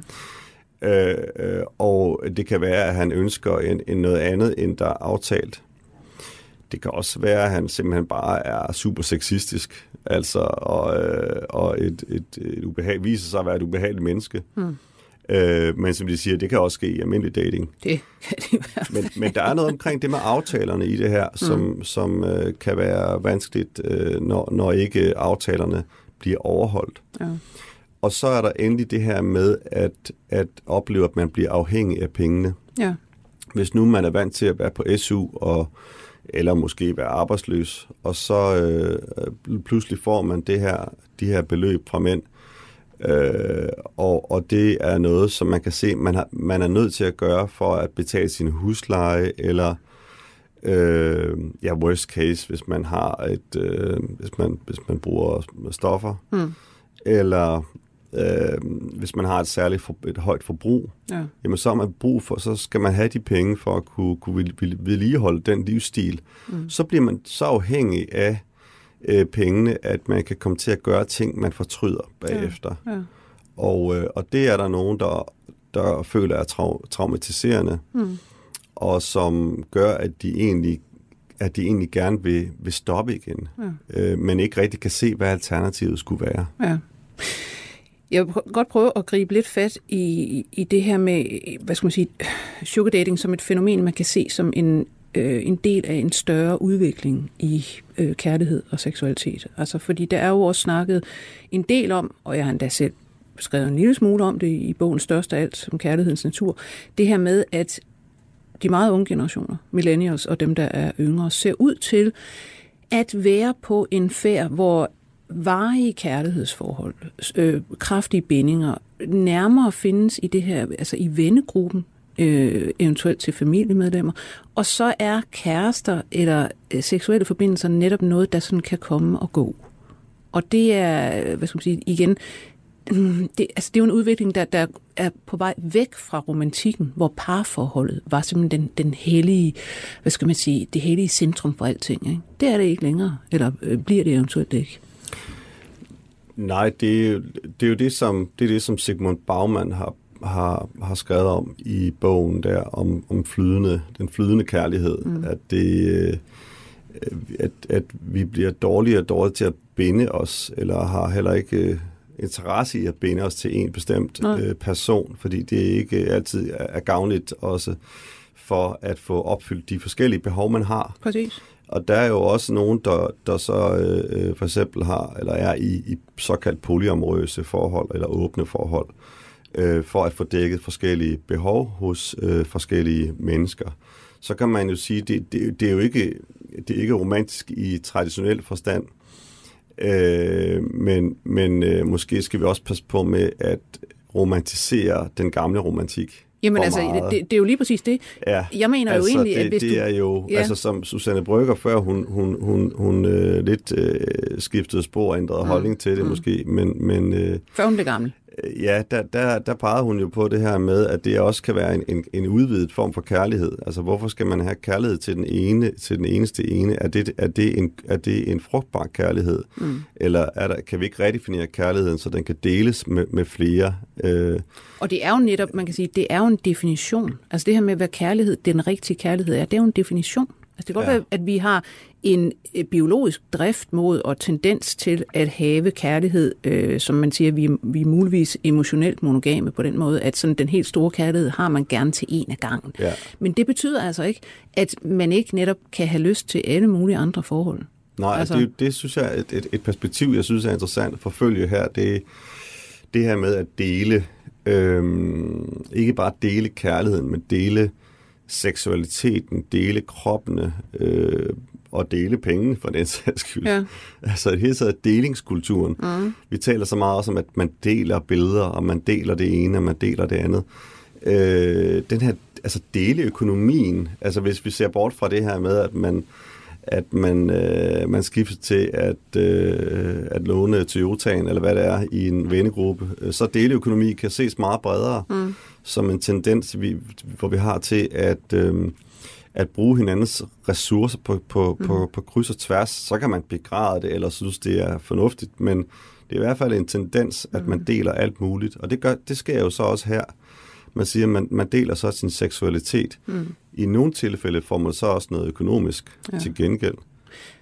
Øh, øh, og det kan være, at han ønsker en, en noget andet, end der er aftalt. Det kan også være, at han simpelthen bare er super sexistisk, altså, og, øh, og et, et, et ubehag, viser sig at være et ubehageligt menneske. Mm. Øh, men som de siger, det kan også ske i almindelig dating. Det kan det i hvert fald. Men, men der er noget omkring det med aftalerne i det her, som, mm. som øh, kan være vanskeligt, øh, når, når ikke aftalerne bliver overholdt. Ja. Og så er der endelig det her med at, at opleve, at man bliver afhængig af pengene. Ja. Hvis nu man er vant til at være på SU og eller måske være arbejdsløs, og så øh, pludselig får man det her, de her beløb fra mænd, øh, og, og det er noget, som man kan se, man, har, man er nødt til at gøre for at betale sin husleje, eller øh, ja, worst case, hvis man har et, øh, hvis, man, hvis man bruger stoffer, mm. eller øh, hvis man har et særligt for, et højt forbrug, ja. jamen så har man brug for, så skal man have de penge for at kunne, kunne vedligeholde den livsstil. Mm. Så bliver man så afhængig af øh, pengene, at man kan komme til at gøre ting, man fortryder bagefter. Ja. Ja. Og, øh, og det er der nogen, der, der føler er trau- traumatiserende, mm. og som gør, at de egentlig at de egentlig gerne vil, vil stoppe igen, ja. øh, men ikke rigtig kan se, hvad alternativet skulle være. Ja. Jeg vil godt prøve at gribe lidt fat i, i det her med, hvad skal man sige, sugar dating som et fænomen, man kan se som en, øh, en del af en større udvikling i øh, kærlighed og seksualitet. Altså, fordi der er jo også snakket en del om, og jeg har endda selv skrevet en lille smule om det i bogen Største af alt om kærlighedens natur, det her med, at de meget unge generationer, millennials og dem, der er yngre, ser ud til at være på en færd, hvor varige kærlighedsforhold, øh, kraftige bindinger, nærmere findes i det her, altså i vennegruppen, øh, eventuelt til familiemedlemmer, og så er kærester eller øh, seksuelle forbindelser netop noget, der sådan kan komme og gå. Og det er, hvad skal man sige, igen, det, altså det er jo en udvikling, der, der er på vej væk fra romantikken, hvor parforholdet var simpelthen den, den hellige, hvad skal man sige, det hellige centrum for alting. Ikke? Det er det ikke længere, eller øh, bliver det eventuelt ikke. Nej, det, det er jo det, som, det er det, som Sigmund Baumann har, har, har skrevet om i bogen der, om, om flydende, den flydende kærlighed. Mm. At, det, øh, at, at vi bliver dårligere og dårligere til at binde os, eller har heller ikke øh, interesse i at binde os til en bestemt øh, person, fordi det ikke altid er, er gavnligt også for at få opfyldt de forskellige behov, man har. Præcis. Og der er jo også nogen, der, der så øh, øh, for eksempel har, eller er i, i såkaldt polyamorøse forhold, eller åbne forhold, øh, for at få dækket forskellige behov hos øh, forskellige mennesker. Så kan man jo sige, det, det, det er jo ikke, det er ikke romantisk i traditionel forstand, øh, men, men øh, måske skal vi også passe på med at romantisere den gamle romantik. Jamen altså, det, det er jo lige præcis det. Ja, jeg mener altså, jo egentlig, det, at hvis det du... er jo, ja. altså som Susanne Brygger før, hun, hun, hun, hun øh, lidt øh, skiftede spor og ændrede mm. holdning til det mm. måske, men... men øh, før hun blev gammel. Ja, der, der, der pegede hun jo på det her med, at det også kan være en, en, en udvidet form for kærlighed. Altså, hvorfor skal man have kærlighed til den ene, til den eneste ene? Er det, er det, en, er det en frugtbar kærlighed? Mm. Eller er der, kan vi ikke redefinere kærligheden, så den kan deles med, med flere? Øh, og det er jo netop, man kan sige, det er jo en definition. Altså det her med, hvad kærlighed, den rigtige kærlighed er, det er jo en definition. Altså det kan godt ja. være, at vi har en øh, biologisk drift mod og tendens til at have kærlighed, øh, som man siger, vi, vi er muligvis emotionelt monogame på den måde, at sådan den helt store kærlighed har man gerne til en af gangen. Ja. Men det betyder altså ikke, at man ikke netop kan have lyst til alle mulige andre forhold. Nej, altså, det, det synes jeg er et, et, et perspektiv, jeg synes er interessant at forfølge her. Det, det her med at dele, øhm, ikke bare dele kærligheden, men dele seksualiteten, dele kroppene øh, og dele penge for den sags skyld. Ja. Altså det hele taget delingskulturen. Mm. Vi taler så meget også om, at man deler billeder, og man deler det ene, og man deler det andet. Øh, den her, altså deleøkonomien, altså hvis vi ser bort fra det her med, at man at man, øh, man skifter til at, øh, at låne Toyotaen, eller hvad det er, i en vennegruppe. Så deleøkonomi kan ses meget bredere mm. som en tendens, vi, hvor vi har til at, øh, at bruge hinandens ressourcer på, på, mm. på, på kryds og tværs. Så kan man begræde det, eller synes, det er fornuftigt, men det er i hvert fald en tendens, at man mm. deler alt muligt. Og det, gør, det sker jo så også her. Man siger, at man, man deler så sin seksualitet. Mm. I nogle tilfælde får man så også noget økonomisk ja. til gengæld.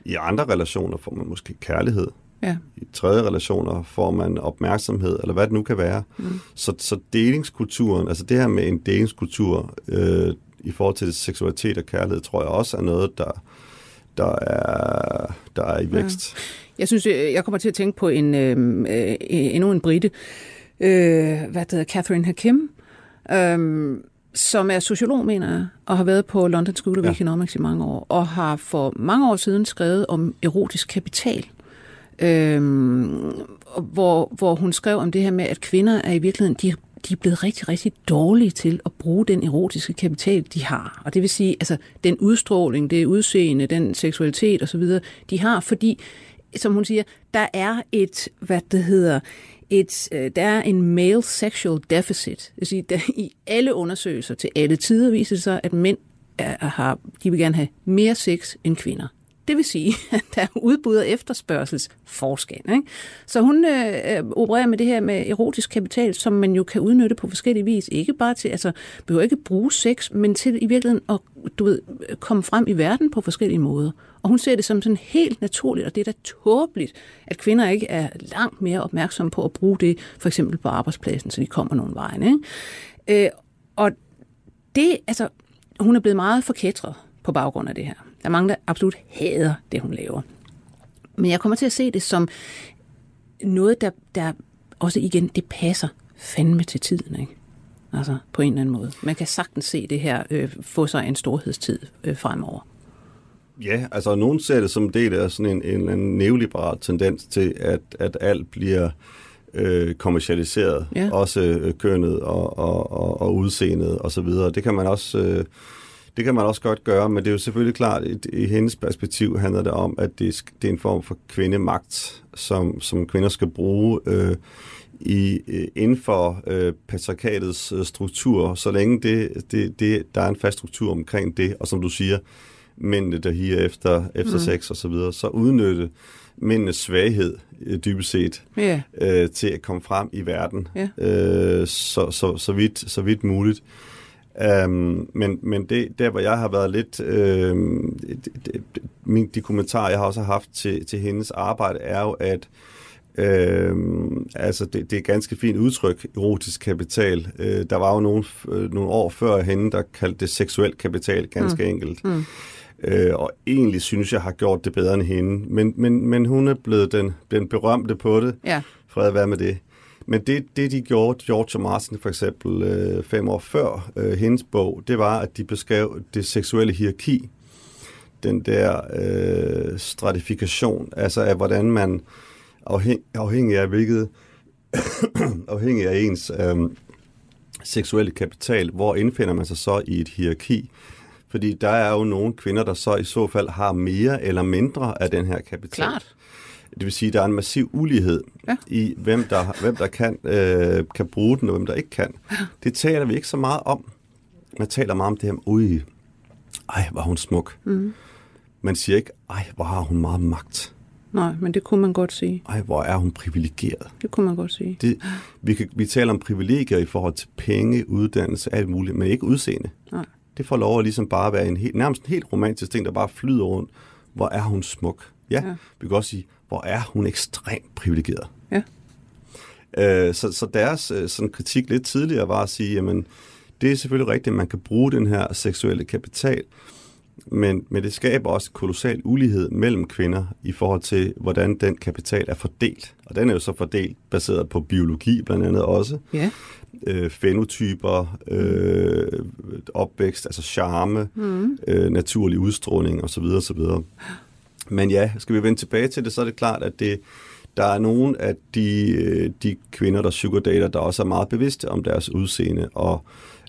I andre relationer får man måske kærlighed. Ja. I tredje relationer får man opmærksomhed, eller hvad det nu kan være. Mm. Så, så delingskulturen, altså det her med en delingskultur øh, i forhold til seksualitet og kærlighed, tror jeg også er noget, der, der, er, der er i vækst. Ja. Jeg synes, jeg kommer til at tænke på en øh, øh, endnu en brite, øh, hvad hedder Catherine Hakim, øh, som er sociolog, mener jeg, og har været på London School of ja. Economics i mange år, og har for mange år siden skrevet om erotisk kapital. Øhm, hvor, hvor hun skrev om det her med, at kvinder er i virkeligheden, de, de er blevet rigtig, rigtig dårlige til at bruge den erotiske kapital, de har. Og det vil sige, altså den udstråling, det udseende, den seksualitet osv., de har, fordi, som hun siger, der er et, hvad det hedder, et, øh, der er en male sexual deficit. Det vil sige, der i alle undersøgelser til alle tider viser sig, at mænd er, har, de vil gerne have mere sex end kvinder. Det vil sige, at der er udbud og efterspørgselsforskel. Ikke? Så hun øh, øh, opererer med det her med erotisk kapital, som man jo kan udnytte på forskellige vis. Ikke bare til, altså behøver ikke bruge sex, men til i virkeligheden at du ved, komme frem i verden på forskellige måder. Og hun ser det som sådan helt naturligt, og det er da tåbeligt, at kvinder ikke er langt mere opmærksomme på at bruge det, for eksempel på arbejdspladsen, så de kommer nogle vejen. Ikke? Øh, og det, altså, hun er blevet meget forkætret på baggrund af det her. Der er mange, der absolut hader det, hun laver. Men jeg kommer til at se det som noget, der, der også igen, det passer fandme til tiden, ikke? Altså på en eller anden måde. Man kan sagtens se det her øh, få sig en storhedstid øh, fremover. Ja, altså nogen ser det som del af sådan en, en eller anden neoliberal tendens til, at, at alt bliver øh, kommercialiseret. Ja. Også øh, kønnet og, og, og, og udseendet og så videre. Det kan man også... Øh, det kan man også godt gøre, men det er jo selvfølgelig klart, at i hendes perspektiv handler det om, at det, det er en form for kvindemagt, som, som kvinder skal bruge øh, i, øh, inden for øh, patriarkatets øh, struktur, så længe det, det, det, der er en fast struktur omkring det, og som du siger, mændene, der higer efter, efter mm. sex og så videre, så udnytte mændenes svaghed, øh, dybest set, yeah. øh, til at komme frem i verden, yeah. øh, så, så, så, vidt, så vidt muligt. Um, men men det, der, hvor jeg har været lidt... Øh, de, de, kommentarer, jeg har også haft til, til hendes arbejde, er jo, at Øh, altså, det, det er et ganske fint udtryk, erotisk kapital. Øh, der var jo nogle, øh, nogle år før hende, der kaldte det seksuel kapital, ganske mm. enkelt. Mm. Øh, og egentlig synes jeg har gjort det bedre end hende. Men, men, men hun er blevet den, den berømte på det. Ja. Fred at være med det. Men det, det de gjorde, George og Martin for eksempel, øh, fem år før øh, hendes bog, det var, at de beskrev det seksuelle hierarki. Den der øh, stratifikation, altså af hvordan man afhæng, afhængig af hvilket afhængig af ens øh, seksuelle kapital, hvor indfinder man sig så i et hierarki? Fordi der er jo nogle kvinder, der så i så fald har mere eller mindre af den her kapital. Klart. Det vil sige, at der er en massiv ulighed ja. i, hvem der, hvem der kan, øh, kan bruge den, og hvem der ikke kan. Det taler vi ikke så meget om. Man taler meget om det her, ui, ej, var hun smuk. Mm. Man siger ikke, ej, hvor har hun meget magt. Nej, men det kunne man godt sige. Ej, hvor er hun privilegeret. Det kunne man godt sige. Det, vi, kan, vi taler om privilegier i forhold til penge, uddannelse, alt muligt, men ikke udseende. Nej. Det får lov at ligesom bare være en helt, nærmest en helt romantisk ting, der bare flyder rundt. Hvor er hun smuk. Ja, ja. vi kan også sige, hvor er hun ekstremt privilegeret. Ja. Øh, så, så deres øh, sådan kritik lidt tidligere var at sige, jamen, det er selvfølgelig rigtigt, at man kan bruge den her seksuelle kapital, men, men det skaber også kolossal ulighed mellem kvinder i forhold til, hvordan den kapital er fordelt. Og den er jo så fordelt baseret på biologi blandt andet også. Ja. Øh, fenotyper, øh, opvækst, altså charme, mm. øh, naturlig udstråling osv. osv. Men ja, skal vi vende tilbage til det, så er det klart, at det, der er nogle af de, øh, de kvinder, der sugardater, der også er meget bevidste om deres udseende, og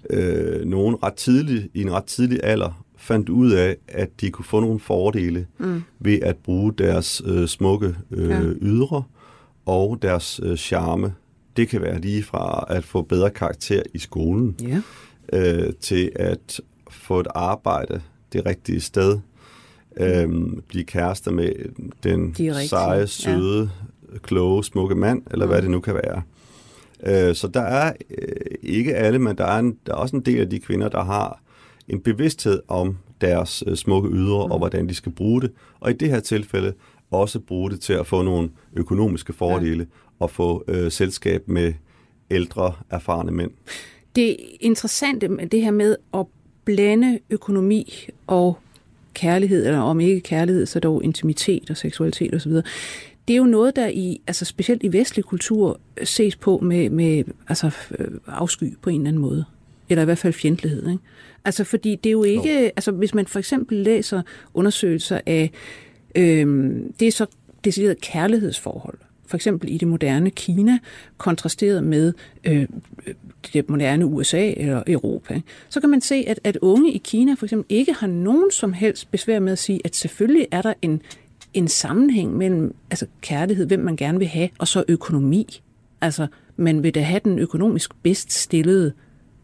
øh, nogen ret tidligt, i en ret tidlig alder fandt ud af, at de kunne få nogle fordele mm. ved at bruge deres øh, smukke øh, ja. ydre og deres øh, charme. Det kan være lige fra at få bedre karakter i skolen, ja. øh, til at få et arbejde det rigtige sted, øh, blive kærester med den De seje, søde, ja. kloge, smukke mand, eller mm. hvad det nu kan være. Øh, så der er øh, ikke alle, men der er, en, der er også en del af de kvinder, der har en bevidsthed om deres øh, smukke ydre mm. og hvordan de skal bruge det. Og i det her tilfælde også bruge det til at få nogle økonomiske fordele ja. og få øh, selskab med ældre, erfarne mænd. Det interessante med det her med at blande økonomi og kærlighed, eller om ikke kærlighed, så dog intimitet og seksualitet osv., det er jo noget, der i, altså specielt i vestlig kultur, ses på med, med altså, øh, afsky på en eller anden måde. Eller i hvert fald fjendtlighed. Ikke? Altså, fordi det er jo ikke... No. Altså, hvis man for eksempel læser undersøgelser af... Øhm, det er så decideret kærlighedsforhold. For eksempel i det moderne Kina, kontrasteret med øh, det moderne USA eller Europa. Så kan man se, at, at unge i Kina for eksempel ikke har nogen som helst besvær med at sige, at selvfølgelig er der en, en sammenhæng mellem altså kærlighed, hvem man gerne vil have, og så økonomi. Altså, man vil da have den økonomisk bedst stillede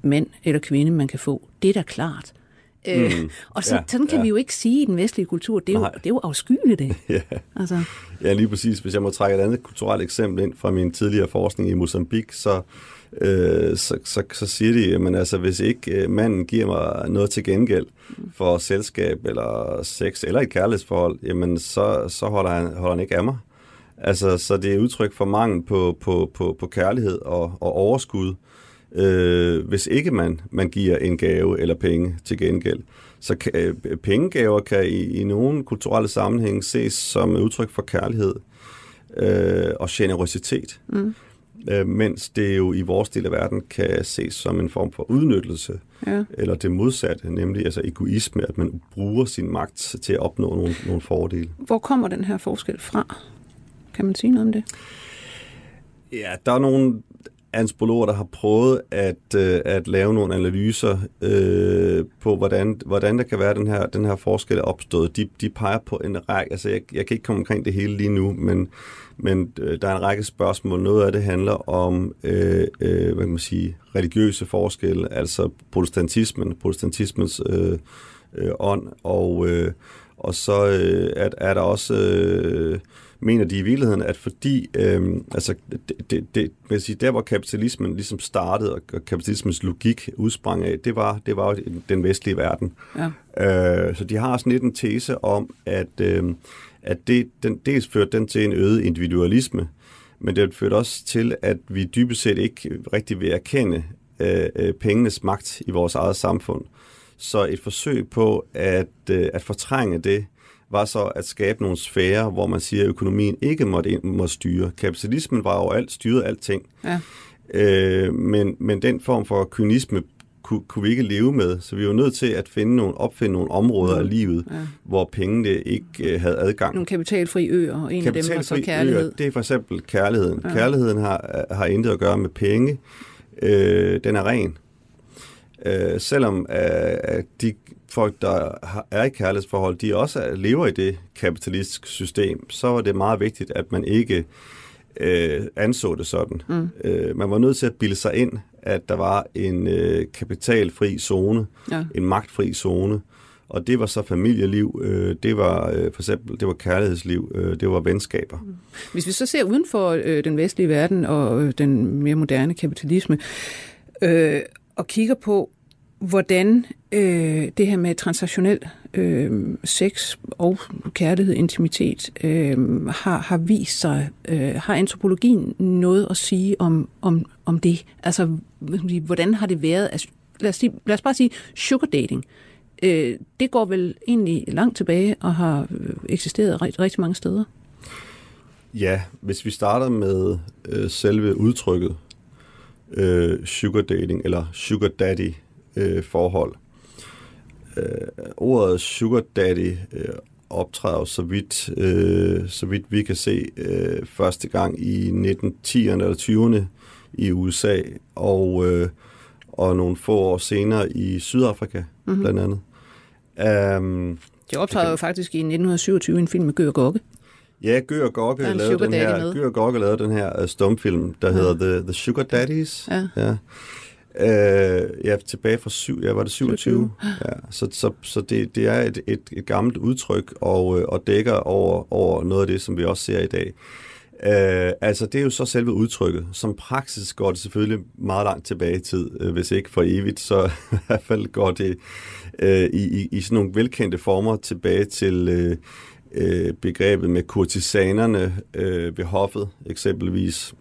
mand eller kvinde, man kan få. Det er da klart. Øh, mm. Og så, ja, sådan kan ja. vi jo ikke sige i den vestlige kultur. Det er jo, det er jo afskyeligt, det. ja. Altså. ja, lige præcis. Hvis jeg må trække et andet kulturelt eksempel ind fra min tidligere forskning i Mozambique, så, øh, så, så, så siger de, at altså, hvis ikke øh, manden giver mig noget til gengæld for selskab eller sex eller et kærlighedsforhold, jamen så, så holder, han, holder han ikke af mig. Altså, så det er udtryk for mangel på, på, på, på kærlighed og, og overskud øh, hvis ikke man, man giver en gave eller penge til gengæld. Så kan, øh, pengegaver kan i, i nogle kulturelle sammenhænge ses som et udtryk for kærlighed øh, og generositet. Mm. Øh, mens det jo i vores del af verden kan ses som en form for udnyttelse, ja. eller det modsatte, nemlig altså egoisme, at man bruger sin magt til at opnå nogle, nogle fordele. Hvor kommer den her forskel fra? Kan man sige noget om det? Ja, der er nogle antropologer, der har prøvet at, øh, at lave nogle analyser øh, på, hvordan, hvordan der kan være den her, den her forskel opstået. De, de peger på en række, altså jeg, jeg kan ikke komme omkring det hele lige nu, men, men øh, der er en række spørgsmål. Noget af det handler om, øh, øh, hvad kan man sige, religiøse forskelle, altså protestantismen, protestantismens øh, øh, ånd, og, øh, og så øh, er, er der også... Øh, mener de i virkeligheden, at fordi, øh, altså, det, det, det, vil sige, der hvor kapitalismen ligesom startede, og kapitalismens logik udsprang af, det var, det var jo den vestlige verden. Ja. Øh, så de har sådan lidt en tese om, at, øh, at det, den, dels førte den til en øget individualisme, Men det førte også til, at vi dybest set ikke rigtig vil erkende øh, øh, pengenes magt i vores eget samfund. Så et forsøg på at, øh, at fortrænge det, var så at skabe nogle sfærer, hvor man siger, at økonomien ikke måtte, må styre. Kapitalismen var overalt, styrede alting. Ja. Øh, men, men den form for kynisme kunne, kunne vi ikke leve med, så vi var nødt til at finde nogle, opfinde nogle områder mm. af livet, ja. hvor pengene ikke øh, havde adgang. Nogle kapitalfri øer, og en af dem var så kærlighed. Øer, det er for eksempel kærligheden. Ja. Kærligheden har, har intet at gøre med penge. Øh, den er ren. Øh, selvom øh, de folk, der er i kærlighedsforhold, de også lever i det kapitalistiske system, så var det meget vigtigt, at man ikke øh, anså det sådan. Mm. Øh, man var nødt til at bilde sig ind, at der var en øh, kapitalfri zone, ja. en magtfri zone, og det var så familieliv, øh, det var øh, for eksempel det var kærlighedsliv, øh, det var venskaber. Mm. Hvis vi så ser uden for øh, den vestlige verden og øh, den mere moderne kapitalisme, øh, og kigger på, hvordan øh, det her med transaktionel øh, sex og kærlighed, intimitet, øh, har, har vist sig, øh, har antropologien noget at sige om, om, om det? Altså, hvordan har det været? Altså, lad, os sige, lad os bare sige sugar dating. Øh, det går vel egentlig langt tilbage og har øh, eksisteret rigtig, rigtig mange steder. Ja, hvis vi starter med øh, selve udtrykket øh, sugar dating eller sugar daddy øh, forhold. Øh, ordet sugar daddy øh, optræder så vidt, øh, så vidt vi kan se øh, første gang i 1910'erne eller 20'erne i USA og, øh, og nogle få år senere i Sydafrika mm-hmm. blandt andet. Um, det optræder jo faktisk i 1927 en film med Gør Gokke. Ja, Gør Gokke lavede den her, Gør Gokke lavede den her uh, stumfilm, der ja. hedder The, The Sugar Daddies. Ja. ja. Øh, ja, tilbage fra syv, ja, var det 27? Ja, så så, så det, det er et, et, et gammelt udtryk og, øh, og dækker over, over noget af det, som vi også ser i dag. Øh, altså, det er jo så selve udtrykket. Som praksis går det selvfølgelig meget langt tilbage i tid, øh, hvis ikke for evigt, så i hvert fald går det øh, i, i, i sådan nogle velkendte former tilbage til øh, øh, begrebet med kurtisanerne øh, ved hoffet, eksempelvis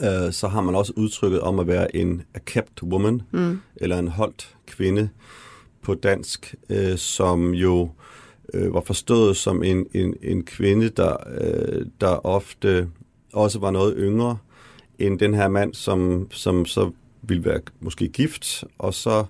øh, så har man også udtrykket om at være en a kept woman, mm. eller en holdt kvinde på dansk, øh, som jo øh, var forstået som en, en, en kvinde, der, øh, der ofte også var noget yngre end den her mand, som, som så ville være måske gift, og så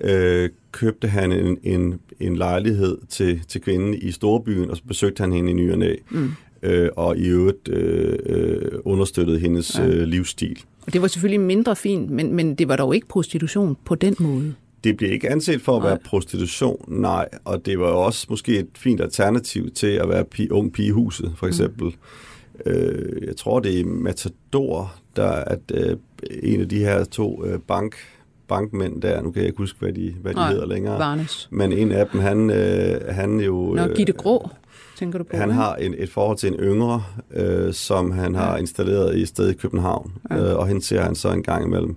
øh, købte han en, en, en lejlighed til, til kvinden i storbyen, og så besøgte han hende i ny og næ. Mm øh, og i øvrigt øh, øh, understøttede hendes ja. øh, livsstil. Det var selvfølgelig mindre fint, men, men det var dog ikke prostitution på den måde. Det bliver ikke anset for at nej. være prostitution, nej, og det var også måske et fint alternativ til at være pi, ung pige i huset, for mm. eksempel. Mm. Øh, jeg tror, det er Matador, der at øh, en af de her to øh, bank bankmænd der, nu kan jeg ikke huske, hvad de, hvad de Nej, hedder længere. Varnes. Men en af dem, han, øh, han jo... Nå, Gitte Grå tænker du på? Han har en, et forhold til en yngre, øh, som han har installeret i et sted i København, ja. øh, og hende ser han så en gang imellem.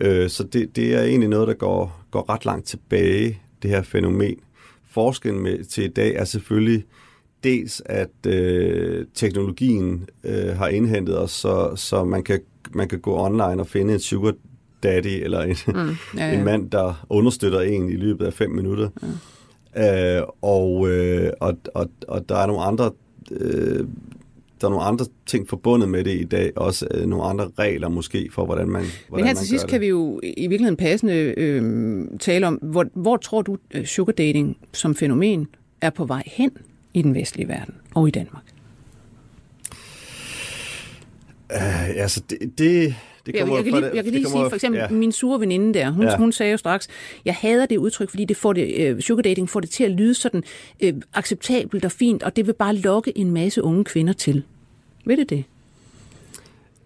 Øh, så det, det er egentlig noget, der går, går ret langt tilbage, det her fænomen. Forskellen med, til i dag er selvfølgelig dels, at øh, teknologien øh, har indhentet os, så, så man, kan, man kan gå online og finde en sugar daddy, eller en, mm, ja, ja. en mand, der understøtter en i løbet af fem minutter. Ja. Øh, og, øh, og, og, og der er nogle andre... Øh, der er nogle andre ting forbundet med det i dag, også øh, nogle andre regler måske for, hvordan man hvordan Men her til sidst kan vi jo i virkeligheden passende øh, tale om, hvor, hvor tror du øh, sugar dating som fænomen er på vej hen i den vestlige verden og i Danmark? Uh, altså, det, det, det kommer jeg, jeg, kan lige, jeg kan lige sige, for eksempel, ja. min sure veninde der, hun, ja. hun sagde jo straks, jeg hader det udtryk, fordi det får det, uh, sugar dating får det til at lyde sådan uh, acceptabelt og fint, og det vil bare lokke en masse unge kvinder til. Ved det det?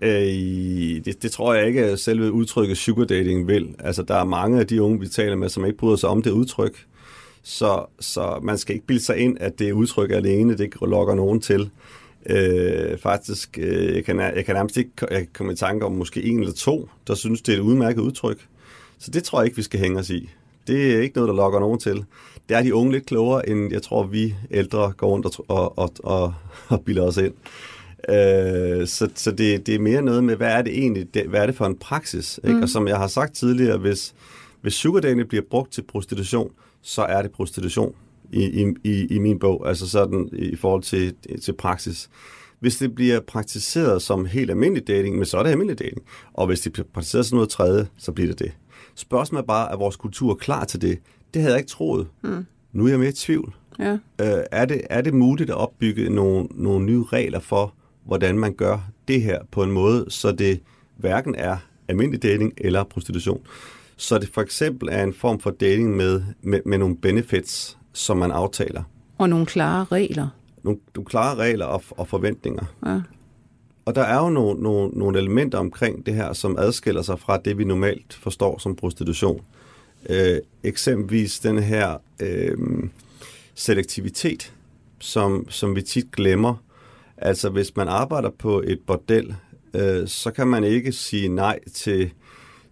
Øh, det, det tror jeg ikke, at selve udtrykket sugar dating vil. Altså, der er mange af de unge, vi taler med, som ikke bryder sig om det udtryk. Så, så man skal ikke bilde sig ind, at det udtryk alene, det lokker nogen til. Øh, faktisk, øh, jeg, kan, jeg kan nærmest ikke jeg kan komme i tanke om måske en eller to, der synes, det er et udmærket udtryk. Så det tror jeg ikke, vi skal hænge os i. Det er ikke noget, der lokker nogen til. Det er de unge lidt klogere, end jeg tror, vi ældre går rundt og, og, og, og, bilder os ind. Øh, så så det, det er mere noget med, hvad er det egentlig, det, hvad er det for en praksis? Ikke? Mm. Og som jeg har sagt tidligere, hvis, hvis sugardating bliver brugt til prostitution, så er det prostitution i, i, i min bog, altså sådan i forhold til, til praksis. Hvis det bliver praktiseret som helt almindelig dating, men så er det almindelig dating. Og hvis det bliver praktiseret som noget tredje, så bliver det det. Spørgsmålet er bare, er vores kultur klar til det? Det havde jeg ikke troet. Mm. Nu er jeg mere i tvivl. Ja. Øh, er, det, er det muligt at opbygge nogle, nogle nye regler for, hvordan man gør det her på en måde, så det hverken er almindelig dating eller prostitution? Så det for eksempel er en form for dating med, med, med nogle benefits, som man aftaler. Og nogle klare regler. Nogle, nogle klare regler og, og forventninger. Ja. Og der er jo nogle, nogle, nogle elementer omkring det her, som adskiller sig fra det, vi normalt forstår som prostitution. Øh, eksempelvis den her øh, selektivitet, som, som vi tit glemmer. Altså hvis man arbejder på et bordel, øh, så kan man ikke sige nej til,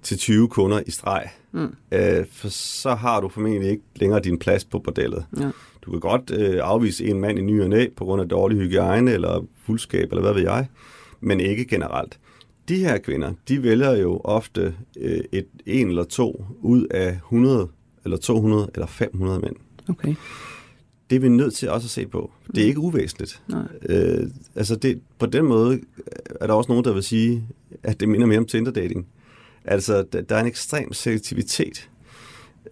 til 20 kunder i streg. Mm. Øh, for så har du formentlig ikke længere din plads på bordellet. Ja. Du kan godt øh, afvise en mand i ny og næ på grund af dårlig hygiejne eller fuldskab, eller hvad ved jeg, men ikke generelt. De her kvinder, de vælger jo ofte øh, et, en eller to ud af 100 eller 200 eller 500 mænd. Okay. Det er vi nødt til også at se på. Det er ikke uvæsentligt. Nej. Øh, altså det, på den måde er der også nogen, der vil sige, at det minder mere om Tinder-dating. Altså, der er en ekstrem selektivitet.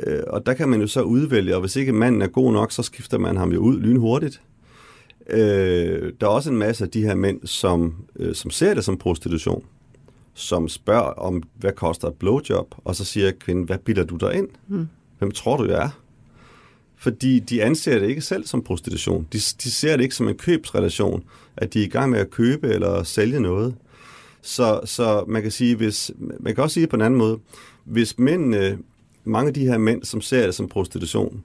Øh, og der kan man jo så udvælge, og hvis ikke manden er god nok, så skifter man ham jo ud lynhurtigt. Øh, der er også en masse af de her mænd, som, øh, som ser det som prostitution, som spørger om, hvad koster et blowjob, og så siger kvinden, hvad bilder du dig ind? Mm. Hvem tror du, jeg er? Fordi de anser det ikke selv som prostitution. De, de ser det ikke som en købsrelation, at de er i gang med at købe eller sælge noget. Så, så man kan sige, hvis, man kan også sige det på en anden måde, hvis mændene, mange af de her mænd, som ser det som prostitution,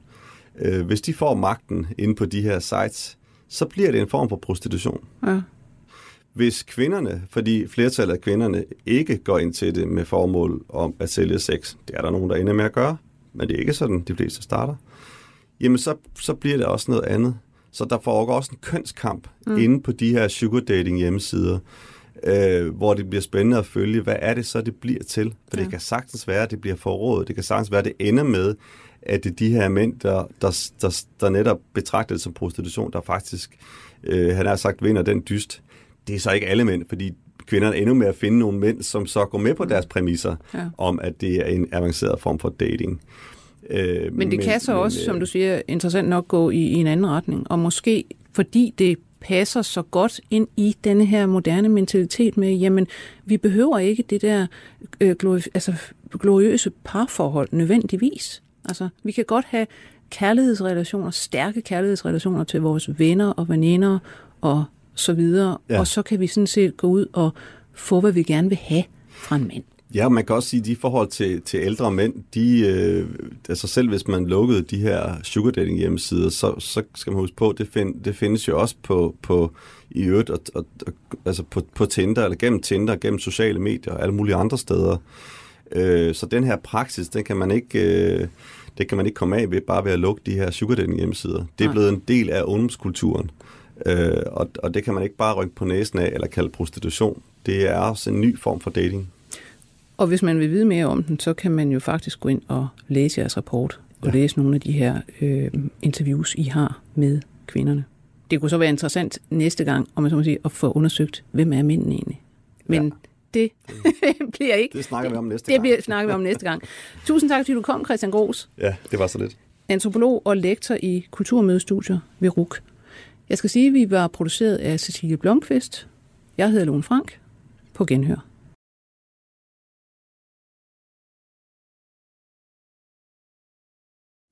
øh, hvis de får magten inde på de her sites, så bliver det en form for prostitution. Ja. Hvis kvinderne, fordi flertallet af kvinderne ikke går ind til det med formål om at sælge sex, det er der nogen, der ender med at gøre, men det er ikke sådan, de fleste starter, jamen så, så bliver det også noget andet. Så der foregår også en kønskamp mm. inde på de her sugar dating hjemmesider, øh, hvor det bliver spændende at følge, hvad er det så, det bliver til? For ja. det kan sagtens være, at det bliver forrådet. Det kan sagtens være, at det ender med, at det er de her mænd, der, der, der, der netop betragter det som prostitution, der faktisk, øh, han har sagt, vinder den dyst. Det er så ikke alle mænd, fordi kvinderne endnu med at finde nogle mænd, som så går med på deres præmisser ja. om, at det er en avanceret form for dating. Øh, men det men, kan så men, også, øh, som du siger, interessant nok gå i, i en anden retning. Og måske fordi det passer så godt ind i denne her moderne mentalitet med, jamen, vi behøver ikke det der øh, glori- altså, gloriøse parforhold nødvendigvis. Altså, vi kan godt have kærlighedsrelationer, stærke kærlighedsrelationer til vores venner og veninder og så videre, ja. og så kan vi sådan set gå ud og få, hvad vi gerne vil have fra en mand. Ja, man kan også sige, at de forhold til, til ældre mænd, de, øh, altså selv hvis man lukkede de her sugar dating hjemmesider, så, så skal man huske på, at det, find, det findes jo også på, på i øvrigt, og, og, og, altså på, på Tinder, eller gennem Tinder, gennem sociale medier og alle mulige andre steder. Øh, så den her praksis, den kan man ikke... Øh, det kan man ikke komme af ved bare ved at lukke de her sugar dating hjemmesider. Det er blevet en del af ungdomskulturen. Øh, og, og det kan man ikke bare rykke på næsen af eller kalde prostitution. Det er også en ny form for dating. Og hvis man vil vide mere om den, så kan man jo faktisk gå ind og læse jeres rapport og ja. læse nogle af de her øh, interviews, I har med kvinderne. Det kunne så være interessant næste gang, om man så må sige, at få undersøgt, hvem er mændene egentlig. Men ja. det bliver ikke... Det snakker vi om næste det gang. Det bliver, snakker vi om næste gang. Tusind tak, fordi du kom, Christian Gros. Ja, det var så lidt. Antropolog og lektor i kulturmødestudier ved RUK. Jeg skal sige, at vi var produceret af Cecilie Blomqvist. Jeg hedder Lone Frank. På genhør.